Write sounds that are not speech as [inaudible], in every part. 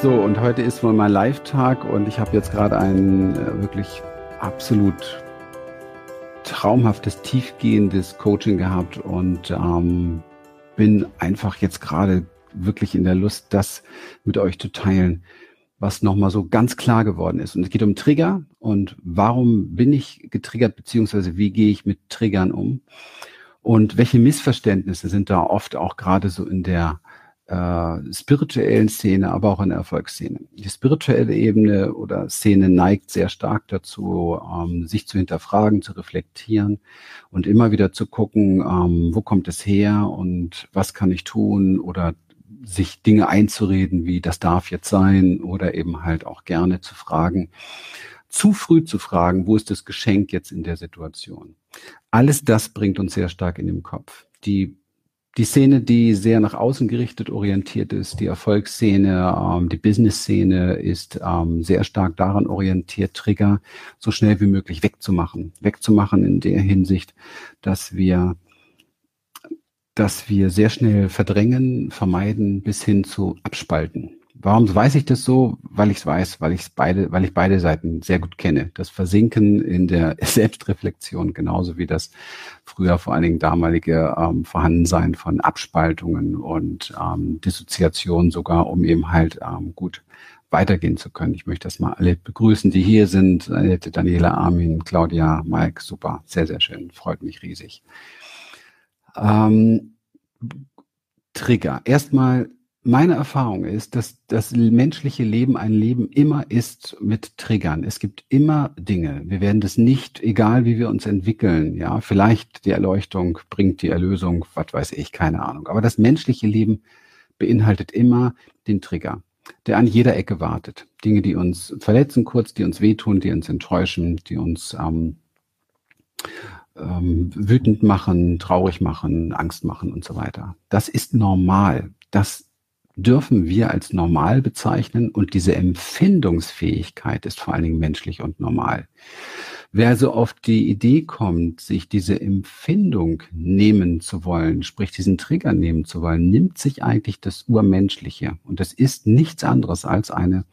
So, und heute ist wohl mein Live-Tag und ich habe jetzt gerade ein äh, wirklich absolut traumhaftes, tiefgehendes Coaching gehabt und ähm, bin einfach jetzt gerade wirklich in der Lust, das mit euch zu teilen, was nochmal so ganz klar geworden ist. Und es geht um Trigger und warum bin ich getriggert, beziehungsweise wie gehe ich mit Triggern um? Und welche Missverständnisse sind da oft auch gerade so in der äh, spirituellen Szene, aber auch in der Erfolgsszene. Die spirituelle Ebene oder Szene neigt sehr stark dazu, ähm, sich zu hinterfragen, zu reflektieren und immer wieder zu gucken, ähm, wo kommt es her und was kann ich tun oder sich Dinge einzureden, wie das darf jetzt sein oder eben halt auch gerne zu fragen, zu früh zu fragen, wo ist das Geschenk jetzt in der Situation. Alles das bringt uns sehr stark in den Kopf. Die die Szene, die sehr nach außen gerichtet orientiert ist, die Erfolgsszene, ähm, die Business-Szene ist ähm, sehr stark daran orientiert, Trigger so schnell wie möglich wegzumachen. Wegzumachen in der Hinsicht, dass wir dass wir sehr schnell verdrängen, vermeiden bis hin zu abspalten. Warum weiß ich das so? Weil ich es weiß, weil ich beide, weil ich beide Seiten sehr gut kenne. Das Versinken in der [laughs] Selbstreflexion, genauso wie das früher vor allen Dingen damalige ähm, Vorhandensein von Abspaltungen und ähm, Dissoziation sogar, um eben halt ähm, gut weitergehen zu können. Ich möchte das mal alle begrüßen, die hier sind. Daniela, Armin, Claudia, Mike, super, sehr, sehr schön, freut mich riesig. Ähm, Trigger. Erstmal meine Erfahrung ist, dass das menschliche Leben ein Leben immer ist mit Triggern. Es gibt immer Dinge. Wir werden das nicht, egal wie wir uns entwickeln, ja, vielleicht die Erleuchtung bringt die Erlösung, was weiß ich, keine Ahnung. Aber das menschliche Leben beinhaltet immer den Trigger, der an jeder Ecke wartet. Dinge, die uns verletzen kurz, die uns wehtun, die uns enttäuschen, die uns ähm, ähm, wütend machen, traurig machen, Angst machen und so weiter. Das ist normal. Das dürfen wir als normal bezeichnen und diese Empfindungsfähigkeit ist vor allen Dingen menschlich und normal. Wer so auf die Idee kommt, sich diese Empfindung nehmen zu wollen, sprich diesen Trigger nehmen zu wollen, nimmt sich eigentlich das Urmenschliche. Und das ist nichts anderes als eine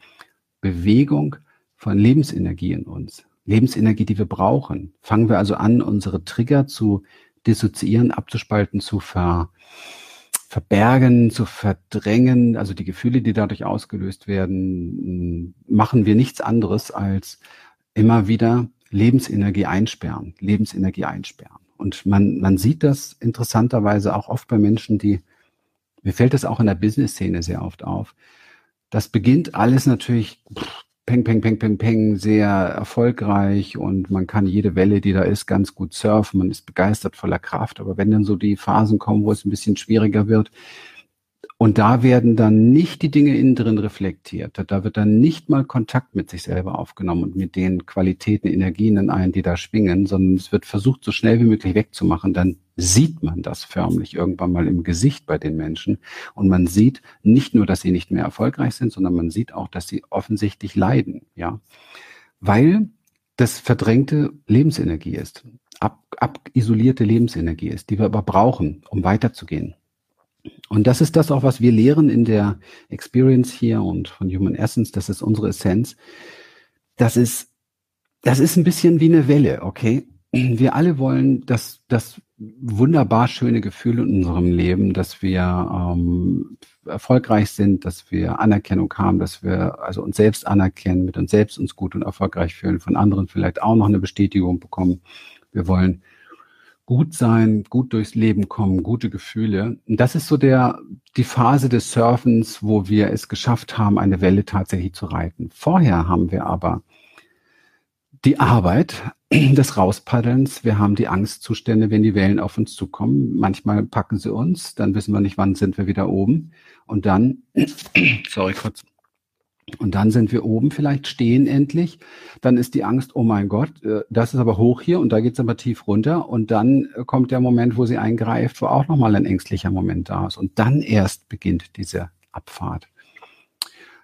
Bewegung von Lebensenergie in uns. Lebensenergie, die wir brauchen. Fangen wir also an, unsere Trigger zu dissoziieren, abzuspalten, zu ver, verbergen, zu verdrängen, also die Gefühle, die dadurch ausgelöst werden, machen wir nichts anderes als immer wieder Lebensenergie einsperren, Lebensenergie einsperren. Und man, man sieht das interessanterweise auch oft bei Menschen, die, mir fällt das auch in der Business-Szene sehr oft auf. Das beginnt alles natürlich peng, peng, peng, peng, peng, sehr erfolgreich und man kann jede Welle, die da ist, ganz gut surfen. Man ist begeistert voller Kraft. Aber wenn dann so die Phasen kommen, wo es ein bisschen schwieriger wird, und da werden dann nicht die Dinge innen drin reflektiert. Da wird dann nicht mal Kontakt mit sich selber aufgenommen und mit den Qualitäten, Energien in ein, die da schwingen, sondern es wird versucht, so schnell wie möglich wegzumachen. Dann sieht man das förmlich irgendwann mal im Gesicht bei den Menschen. Und man sieht nicht nur, dass sie nicht mehr erfolgreich sind, sondern man sieht auch, dass sie offensichtlich leiden, ja. Weil das verdrängte Lebensenergie ist, ab, abisolierte Lebensenergie ist, die wir aber brauchen, um weiterzugehen. Und das ist das auch, was wir lehren in der Experience hier und von Human Essence. Das ist unsere Essenz. Das ist, das ist ein bisschen wie eine Welle, okay? Wir alle wollen das, das wunderbar schöne Gefühl in unserem Leben, dass wir ähm, erfolgreich sind, dass wir Anerkennung haben, dass wir also uns selbst anerkennen, mit uns selbst uns gut und erfolgreich fühlen, von anderen vielleicht auch noch eine Bestätigung bekommen. Wir wollen gut sein, gut durchs Leben kommen, gute Gefühle. Und das ist so der, die Phase des Surfens, wo wir es geschafft haben, eine Welle tatsächlich zu reiten. Vorher haben wir aber die Arbeit des Rauspaddelns. Wir haben die Angstzustände, wenn die Wellen auf uns zukommen. Manchmal packen sie uns, dann wissen wir nicht, wann sind wir wieder oben. Und dann, [clears throat] sorry kurz, und dann sind wir oben, vielleicht stehen endlich. Dann ist die Angst, oh mein Gott, äh, das ist aber hoch hier und da geht's aber tief runter. Und dann äh, kommt der Moment, wo sie eingreift, wo auch nochmal ein ängstlicher Moment da ist. Und dann erst beginnt diese Abfahrt.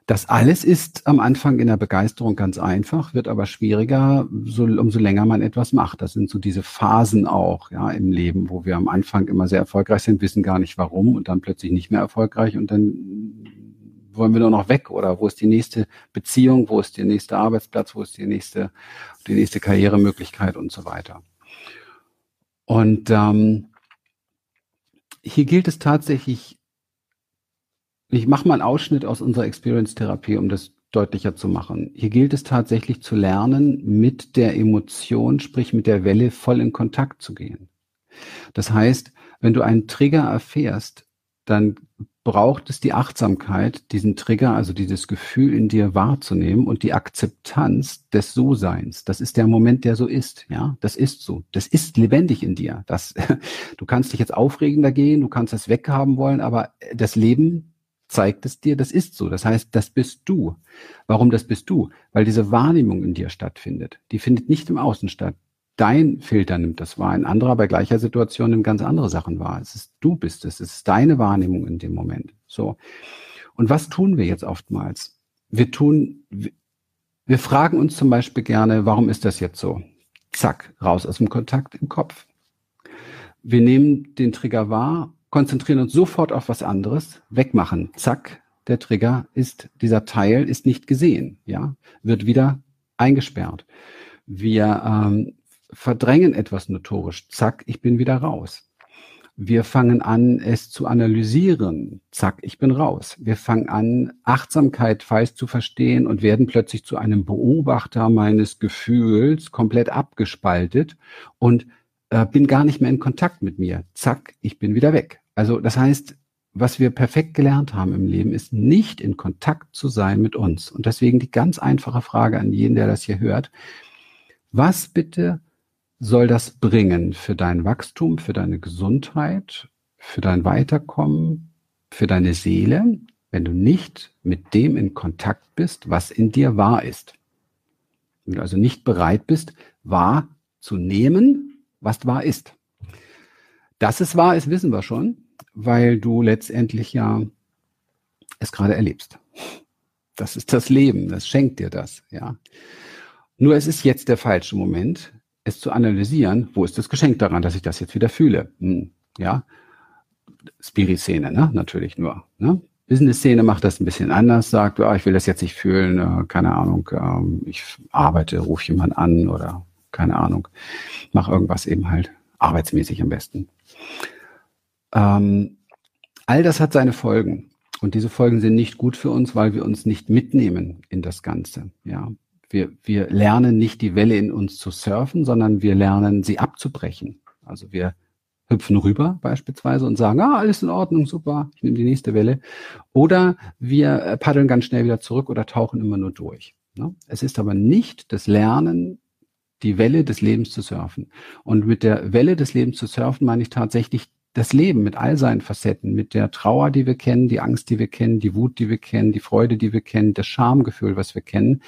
Das alles ist am Anfang in der Begeisterung ganz einfach, wird aber schwieriger, so, umso länger man etwas macht. Das sind so diese Phasen auch, ja, im Leben, wo wir am Anfang immer sehr erfolgreich sind, wissen gar nicht warum und dann plötzlich nicht mehr erfolgreich und dann wollen wir nur noch weg oder wo ist die nächste Beziehung, wo ist der nächste Arbeitsplatz, wo ist die nächste, die nächste Karrieremöglichkeit und so weiter. Und ähm, hier gilt es tatsächlich, ich mache mal einen Ausschnitt aus unserer Experience-Therapie, um das deutlicher zu machen. Hier gilt es tatsächlich zu lernen, mit der Emotion, sprich mit der Welle voll in Kontakt zu gehen. Das heißt, wenn du einen Trigger erfährst, dann braucht es die Achtsamkeit, diesen Trigger, also dieses Gefühl in dir wahrzunehmen und die Akzeptanz des So-Seins. Das ist der Moment, der so ist. Ja, das ist so. Das ist lebendig in dir. Das, [laughs] du kannst dich jetzt aufregen dagegen, du kannst es weghaben wollen, aber das Leben zeigt es dir, das ist so. Das heißt, das bist du. Warum das bist du? Weil diese Wahrnehmung in dir stattfindet. Die findet nicht im Außen statt. Dein Filter nimmt das wahr. Ein anderer bei gleicher Situation nimmt ganz andere Sachen wahr. Es ist du bist es. Es ist deine Wahrnehmung in dem Moment. So. Und was tun wir jetzt oftmals? Wir tun, wir fragen uns zum Beispiel gerne, warum ist das jetzt so? Zack, raus aus dem Kontakt im Kopf. Wir nehmen den Trigger wahr konzentrieren uns sofort auf was anderes, wegmachen, zack, der Trigger ist, dieser Teil ist nicht gesehen, ja, wird wieder eingesperrt. Wir ähm, verdrängen etwas notorisch, zack, ich bin wieder raus. Wir fangen an, es zu analysieren. Zack, ich bin raus. Wir fangen an, Achtsamkeit falsch zu verstehen und werden plötzlich zu einem Beobachter meines Gefühls, komplett abgespaltet und äh, bin gar nicht mehr in Kontakt mit mir. Zack, ich bin wieder weg. Also das heißt, was wir perfekt gelernt haben im Leben, ist nicht in Kontakt zu sein mit uns. Und deswegen die ganz einfache Frage an jeden, der das hier hört. Was bitte soll das bringen für dein Wachstum, für deine Gesundheit, für dein Weiterkommen, für deine Seele, wenn du nicht mit dem in Kontakt bist, was in dir wahr ist? Wenn du also nicht bereit bist, wahrzunehmen, was wahr ist. Dass es wahr ist, wissen wir schon, weil du letztendlich ja es gerade erlebst. Das ist das Leben, das schenkt dir das, ja. Nur es ist jetzt der falsche Moment, es zu analysieren, wo ist das Geschenk daran, dass ich das jetzt wieder fühle. Hm, ja, Spirit-Szene, ne? natürlich nur. Ne? Business-Szene macht das ein bisschen anders, sagt, oh, ich will das jetzt nicht fühlen, äh, keine Ahnung, ähm, ich arbeite, rufe jemanden an oder keine Ahnung, mach irgendwas eben halt arbeitsmäßig am besten. Ähm, all das hat seine Folgen. Und diese Folgen sind nicht gut für uns, weil wir uns nicht mitnehmen in das Ganze. Ja, wir, wir lernen nicht die Welle in uns zu surfen, sondern wir lernen sie abzubrechen. Also wir hüpfen rüber beispielsweise und sagen, ah, alles in Ordnung, super, ich nehme die nächste Welle. Oder wir äh, paddeln ganz schnell wieder zurück oder tauchen immer nur durch. Ne? Es ist aber nicht das Lernen, die Welle des Lebens zu surfen. Und mit der Welle des Lebens zu surfen meine ich tatsächlich das Leben mit all seinen Facetten, mit der Trauer, die wir kennen, die Angst, die wir kennen, die Wut, die wir kennen, die Freude, die wir kennen, das Schamgefühl, was wir kennen.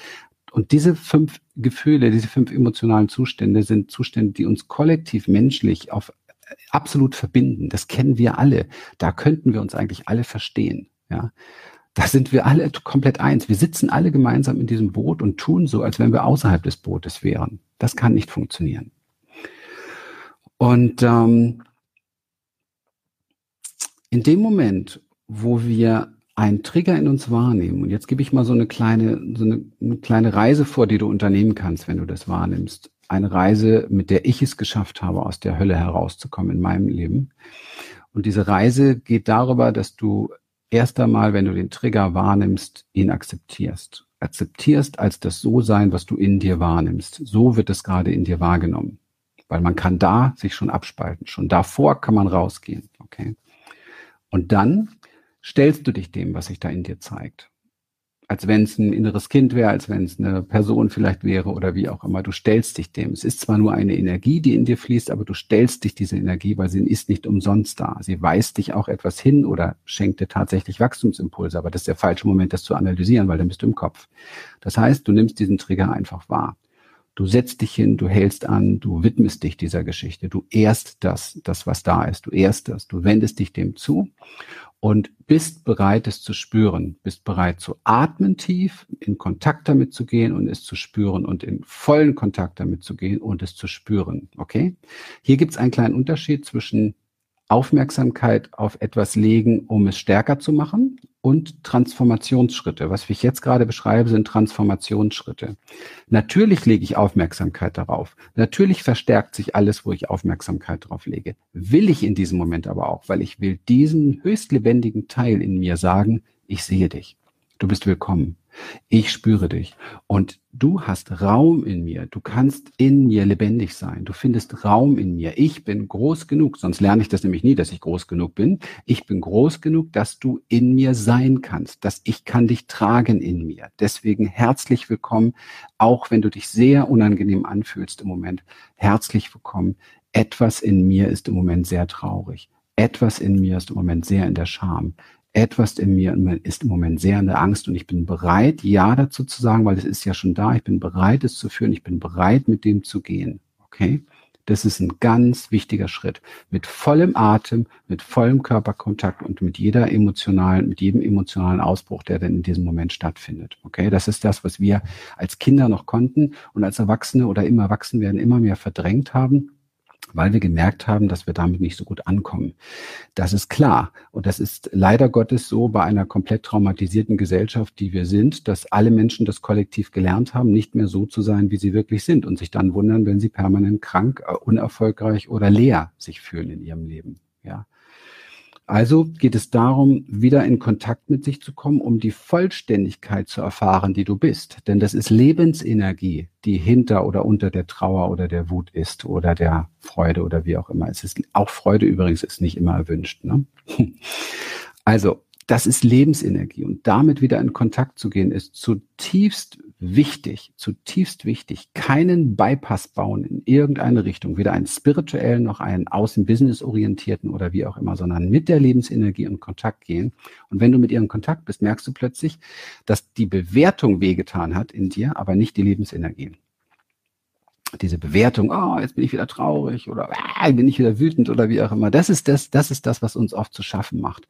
Und diese fünf Gefühle, diese fünf emotionalen Zustände sind Zustände, die uns kollektiv menschlich auf absolut verbinden. Das kennen wir alle. Da könnten wir uns eigentlich alle verstehen. Ja, da sind wir alle komplett eins. Wir sitzen alle gemeinsam in diesem Boot und tun so, als wenn wir außerhalb des Bootes wären. Das kann nicht funktionieren. Und ähm, in dem Moment, wo wir einen Trigger in uns wahrnehmen, und jetzt gebe ich mal so eine kleine, so eine, eine kleine Reise vor, die du unternehmen kannst, wenn du das wahrnimmst. Eine Reise, mit der ich es geschafft habe, aus der Hölle herauszukommen in meinem Leben. Und diese Reise geht darüber, dass du erst einmal, wenn du den Trigger wahrnimmst, ihn akzeptierst. Akzeptierst als das So-Sein, was du in dir wahrnimmst. So wird es gerade in dir wahrgenommen. Weil man kann da sich schon abspalten. Schon davor kann man rausgehen. Okay. Und dann stellst du dich dem, was sich da in dir zeigt. Als wenn es ein inneres Kind wäre, als wenn es eine Person vielleicht wäre oder wie auch immer. Du stellst dich dem. Es ist zwar nur eine Energie, die in dir fließt, aber du stellst dich diese Energie, weil sie ist nicht umsonst da. Sie weist dich auch etwas hin oder schenkt dir tatsächlich Wachstumsimpulse. Aber das ist der falsche Moment, das zu analysieren, weil dann bist du im Kopf. Das heißt, du nimmst diesen Trigger einfach wahr. Du setzt dich hin, du hältst an, du widmest dich dieser Geschichte, du ehrst das, das was da ist, du ehrst das, du wendest dich dem zu und bist bereit, es zu spüren, bist bereit zu atmen tief, in Kontakt damit zu gehen und es zu spüren und in vollen Kontakt damit zu gehen und es zu spüren. Okay? Hier gibt es einen kleinen Unterschied zwischen Aufmerksamkeit auf etwas legen, um es stärker zu machen und Transformationsschritte. Was ich jetzt gerade beschreibe, sind Transformationsschritte. Natürlich lege ich Aufmerksamkeit darauf. Natürlich verstärkt sich alles, wo ich Aufmerksamkeit drauf lege. Will ich in diesem Moment aber auch, weil ich will diesen höchst lebendigen Teil in mir sagen, ich sehe dich. Du bist willkommen. Ich spüre dich und du hast Raum in mir. Du kannst in mir lebendig sein. Du findest Raum in mir. Ich bin groß genug, sonst lerne ich das nämlich nie, dass ich groß genug bin. Ich bin groß genug, dass du in mir sein kannst, dass ich kann dich tragen in mir. Deswegen herzlich willkommen, auch wenn du dich sehr unangenehm anfühlst im Moment. Herzlich willkommen. Etwas in mir ist im Moment sehr traurig. Etwas in mir ist im Moment sehr in der Scham etwas in mir ist im Moment sehr in der Angst und ich bin bereit, Ja dazu zu sagen, weil es ist ja schon da. Ich bin bereit, es zu führen. Ich bin bereit, mit dem zu gehen. Okay? Das ist ein ganz wichtiger Schritt. Mit vollem Atem, mit vollem Körperkontakt und mit jeder emotionalen, mit jedem emotionalen Ausbruch, der dann in diesem Moment stattfindet. Okay? Das ist das, was wir als Kinder noch konnten und als Erwachsene oder immer erwachsen werden immer mehr verdrängt haben weil wir gemerkt haben, dass wir damit nicht so gut ankommen. Das ist klar. Und das ist leider Gottes so bei einer komplett traumatisierten Gesellschaft, die wir sind, dass alle Menschen das kollektiv gelernt haben, nicht mehr so zu sein, wie sie wirklich sind und sich dann wundern, wenn sie permanent krank, äh, unerfolgreich oder leer sich fühlen in ihrem Leben. Ja. Also geht es darum, wieder in Kontakt mit sich zu kommen, um die Vollständigkeit zu erfahren, die du bist. Denn das ist Lebensenergie, die hinter oder unter der Trauer oder der Wut ist oder der Freude oder wie auch immer. Es ist auch Freude übrigens ist nicht immer erwünscht. Ne? [laughs] Also das ist Lebensenergie und damit wieder in Kontakt zu gehen, ist zutiefst wichtig, zutiefst wichtig, keinen Bypass bauen in irgendeine Richtung, weder einen spirituellen noch einen außen-business orientierten oder wie auch immer, sondern mit der Lebensenergie in Kontakt gehen. Und wenn du mit ihr in Kontakt bist, merkst du plötzlich, dass die Bewertung wehgetan hat in dir, aber nicht die Lebensenergie diese Bewertung, oh, jetzt bin ich wieder traurig oder ah, bin ich wieder wütend oder wie auch immer. Das ist das, das ist das, was uns oft zu schaffen macht.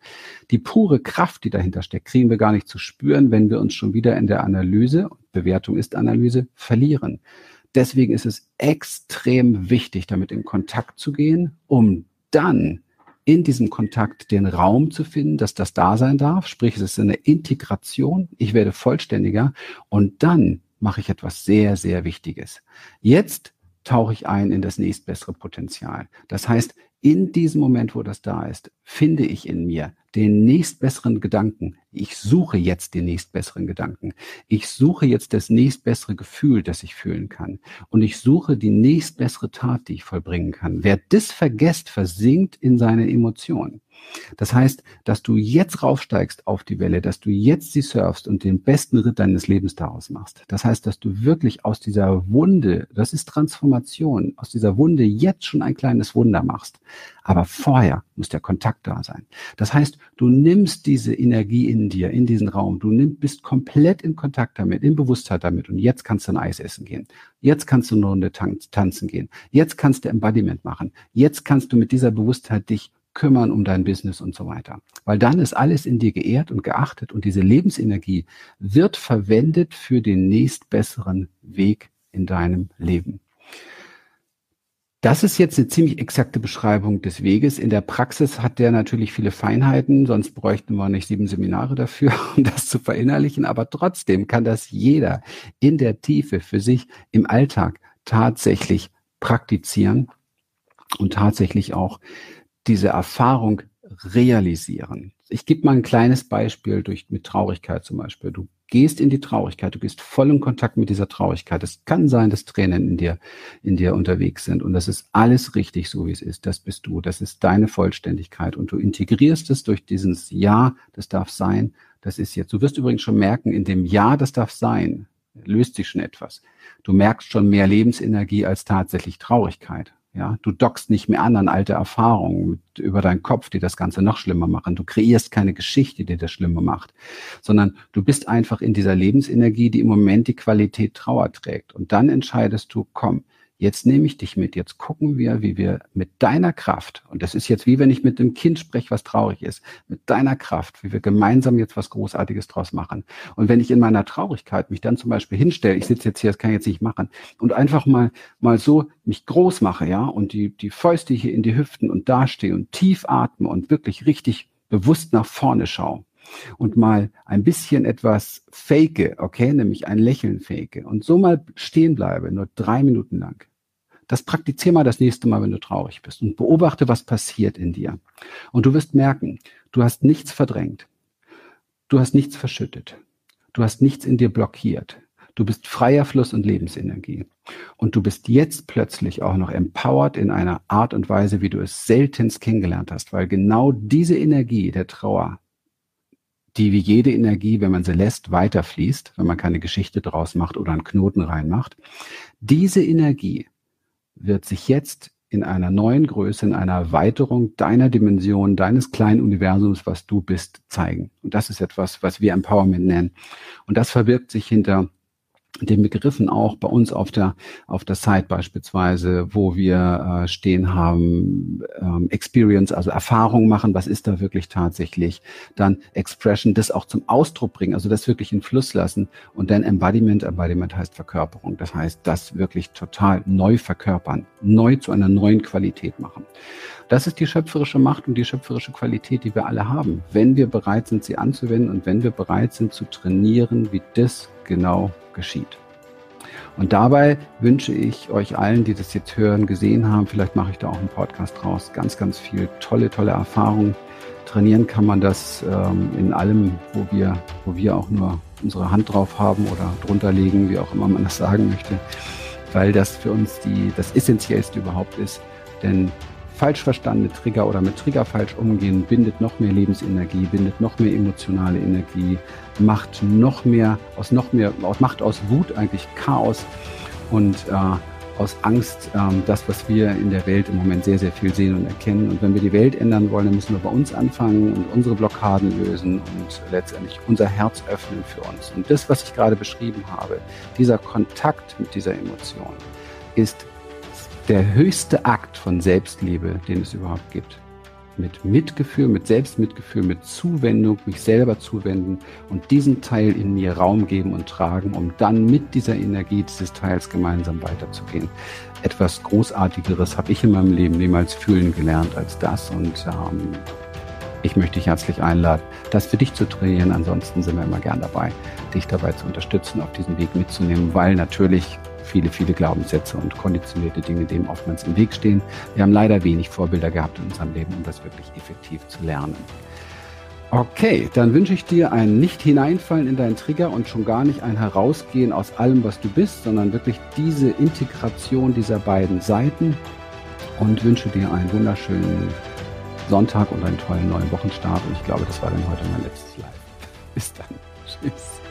Die pure Kraft, die dahinter steckt, kriegen wir gar nicht zu spüren, wenn wir uns schon wieder in der Analyse, Bewertung ist Analyse, verlieren. Deswegen ist es extrem wichtig, damit in Kontakt zu gehen, um dann in diesem Kontakt den Raum zu finden, dass das da sein darf. Sprich, es ist eine Integration. Ich werde vollständiger und dann mache ich etwas sehr, sehr Wichtiges. Jetzt tauche ich ein in das nächstbessere Potenzial. Das heißt, in diesem Moment, wo das da ist, finde ich in mir den nächstbesseren Gedanken. Ich suche jetzt den nächstbesseren Gedanken. Ich suche jetzt das nächstbessere Gefühl, das ich fühlen kann. Und ich suche die nächstbessere Tat, die ich vollbringen kann. Wer das vergesst, versinkt in seine Emotionen. Das heißt, dass du jetzt raufsteigst auf die Welle, dass du jetzt sie surfst und den besten Ritt deines Lebens daraus machst. Das heißt, dass du wirklich aus dieser Wunde, das ist Transformation, aus dieser Wunde jetzt schon ein kleines Wunder machst. Aber vorher muss der Kontakt da sein. Das heißt, du nimmst diese Energie in dir, in diesen Raum, du nimm, bist komplett in Kontakt damit, in Bewusstheit damit und jetzt kannst du ein Eis essen gehen. Jetzt kannst du eine Runde tanzen gehen. Jetzt kannst du Embodiment machen. Jetzt kannst du mit dieser Bewusstheit dich kümmern um dein Business und so weiter. Weil dann ist alles in dir geehrt und geachtet und diese Lebensenergie wird verwendet für den nächstbesseren Weg in deinem Leben. Das ist jetzt eine ziemlich exakte Beschreibung des Weges. In der Praxis hat der natürlich viele Feinheiten, sonst bräuchten wir nicht sieben Seminare dafür, [laughs] um das zu verinnerlichen. Aber trotzdem kann das jeder in der Tiefe für sich im Alltag tatsächlich praktizieren und tatsächlich auch diese Erfahrung realisieren. Ich gebe mal ein kleines Beispiel durch mit Traurigkeit zum Beispiel. Du gehst in die Traurigkeit, du gehst voll in Kontakt mit dieser Traurigkeit. Es kann sein, dass Tränen in dir, in dir unterwegs sind und das ist alles richtig, so wie es ist. Das bist du, das ist deine Vollständigkeit und du integrierst es durch dieses Ja, das darf sein, das ist jetzt. Du wirst übrigens schon merken, in dem Ja, das darf sein, löst sich schon etwas. Du merkst schon mehr Lebensenergie als tatsächlich Traurigkeit. Ja, du dockst nicht mehr an an alte Erfahrungen mit, über deinen Kopf, die das Ganze noch schlimmer machen. Du kreierst keine Geschichte, die das schlimmer macht, sondern du bist einfach in dieser Lebensenergie, die im Moment die Qualität Trauer trägt. Und dann entscheidest du, komm, jetzt nehme ich dich mit, jetzt gucken wir, wie wir mit deiner Kraft, und das ist jetzt wie wenn ich mit dem Kind spreche, was traurig ist, mit deiner Kraft, wie wir gemeinsam jetzt was Großartiges draus machen. Und wenn ich in meiner Traurigkeit mich dann zum Beispiel hinstelle, ich sitze jetzt hier, das kann ich jetzt nicht machen, und einfach mal, mal so mich groß mache, ja, und die, die Fäuste hier in die Hüften und dastehe und tief atme und wirklich richtig bewusst nach vorne schaue, und mal ein bisschen etwas fake, okay, nämlich ein Lächeln fake und so mal stehen bleibe, nur drei Minuten lang. Das praktiziere mal das nächste Mal, wenn du traurig bist und beobachte, was passiert in dir. Und du wirst merken, du hast nichts verdrängt. Du hast nichts verschüttet. Du hast nichts in dir blockiert. Du bist freier Fluss und Lebensenergie. Und du bist jetzt plötzlich auch noch empowered in einer Art und Weise, wie du es seltenst kennengelernt hast, weil genau diese Energie der Trauer, die wie jede Energie, wenn man sie lässt, weiterfließt, wenn man keine Geschichte draus macht oder einen Knoten reinmacht, diese Energie wird sich jetzt in einer neuen Größe, in einer Erweiterung deiner Dimension, deines kleinen Universums, was du bist, zeigen. Und das ist etwas, was wir Empowerment nennen. Und das verbirgt sich hinter den Begriffen auch bei uns auf der auf der Site beispielsweise, wo wir äh, stehen haben, ähm, Experience, also Erfahrung machen, was ist da wirklich tatsächlich, dann Expression, das auch zum Ausdruck bringen, also das wirklich in Fluss lassen und dann Embodiment, Embodiment heißt Verkörperung, das heißt, das wirklich total neu verkörpern, neu zu einer neuen Qualität machen. Das ist die schöpferische Macht und die schöpferische Qualität, die wir alle haben, wenn wir bereit sind, sie anzuwenden und wenn wir bereit sind zu trainieren, wie das genau geschieht. Und dabei wünsche ich euch allen, die das jetzt hören, gesehen haben, vielleicht mache ich da auch einen Podcast draus, ganz, ganz viel tolle, tolle Erfahrungen. Trainieren kann man das ähm, in allem, wo wir, wo wir auch nur unsere Hand drauf haben oder drunter legen, wie auch immer man das sagen möchte, weil das für uns die, das Essentiellste überhaupt ist. Denn falsch verstandene Trigger oder mit Trigger falsch umgehen, bindet noch mehr Lebensenergie, bindet noch mehr emotionale Energie, macht noch mehr, aus noch mehr, macht aus Wut eigentlich Chaos und äh, aus Angst ähm, das, was wir in der Welt im Moment sehr, sehr viel sehen und erkennen. Und wenn wir die Welt ändern wollen, dann müssen wir bei uns anfangen und unsere Blockaden lösen und letztendlich unser Herz öffnen für uns. Und das, was ich gerade beschrieben habe, dieser Kontakt mit dieser Emotion, ist der höchste Akt von Selbstliebe, den es überhaupt gibt. Mit Mitgefühl, mit Selbstmitgefühl, mit Zuwendung, mich selber zuwenden und diesen Teil in mir Raum geben und tragen, um dann mit dieser Energie dieses Teils gemeinsam weiterzugehen. Etwas Großartigeres habe ich in meinem Leben niemals fühlen gelernt als das und ähm, ich möchte dich herzlich einladen, das für dich zu trainieren. Ansonsten sind wir immer gern dabei, dich dabei zu unterstützen, auf diesen Weg mitzunehmen, weil natürlich viele, viele Glaubenssätze und konditionierte Dinge dem oftmals im Weg stehen. Wir haben leider wenig Vorbilder gehabt in unserem Leben, um das wirklich effektiv zu lernen. Okay, dann wünsche ich dir ein nicht hineinfallen in deinen Trigger und schon gar nicht ein Herausgehen aus allem, was du bist, sondern wirklich diese Integration dieser beiden Seiten und wünsche dir einen wunderschönen Sonntag und einen tollen neuen Wochenstart. Und ich glaube, das war dann heute mein letztes Live. Bis dann. Tschüss.